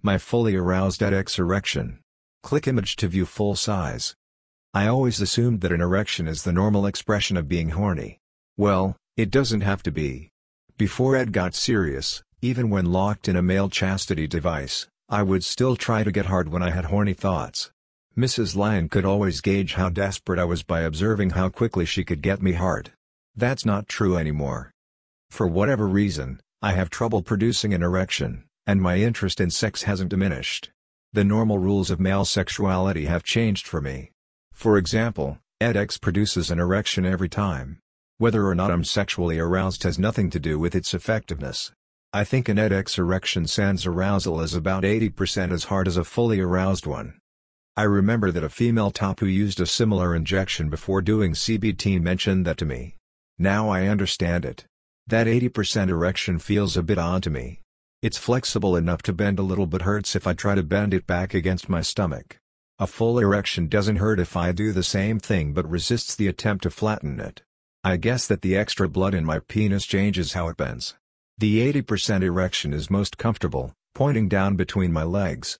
My fully aroused EDX erection. Click image to view full size. I always assumed that an erection is the normal expression of being horny. Well, it doesn't have to be. Before ED got serious, even when locked in a male chastity device, I would still try to get hard when I had horny thoughts. Mrs. Lion could always gauge how desperate I was by observing how quickly she could get me hard. That's not true anymore. For whatever reason, I have trouble producing an erection, and my interest in sex hasn't diminished. The normal rules of male sexuality have changed for me. For example, EDX produces an erection every time. Whether or not I'm sexually aroused has nothing to do with its effectiveness. I think an EDX erection sans arousal is about 80% as hard as a fully aroused one. I remember that a female top who used a similar injection before doing CBT mentioned that to me. Now I understand it. That 80% erection feels a bit odd to me. It's flexible enough to bend a little but hurts if I try to bend it back against my stomach. A full erection doesn't hurt if I do the same thing but resists the attempt to flatten it. I guess that the extra blood in my penis changes how it bends. The 80% erection is most comfortable, pointing down between my legs.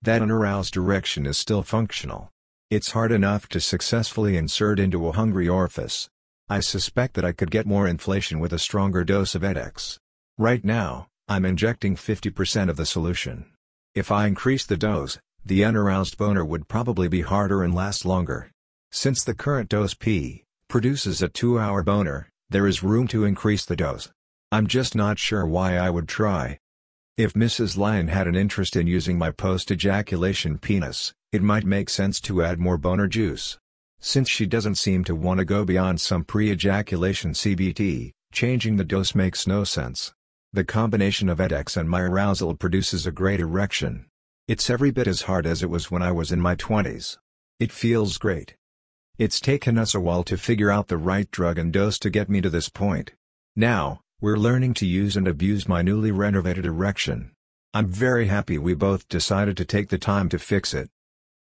That unaroused erection is still functional. It's hard enough to successfully insert into a hungry orifice. I suspect that I could get more inflation with a stronger dose of EDX. Right now, I'm injecting 50% of the solution. If I increase the dose, the unaroused boner would probably be harder and last longer. Since the current dose P produces a 2-hour boner, there is room to increase the dose. I'm just not sure why I would try. If Mrs. Lion had an interest in using my post-ejaculation penis, it might make sense to add more boner juice. Since she doesn't seem to want to go beyond some pre-ejaculation CBT, changing the dose makes no sense. The combination of EDX and my arousal produces a great erection. It's every bit as hard as it was when I was in my 20s. It feels great. It's taken us a while to figure out the right drug and dose to get me to this point. Now, we're learning to use and abuse my newly renovated erection. I'm very happy we both decided to take the time to fix it.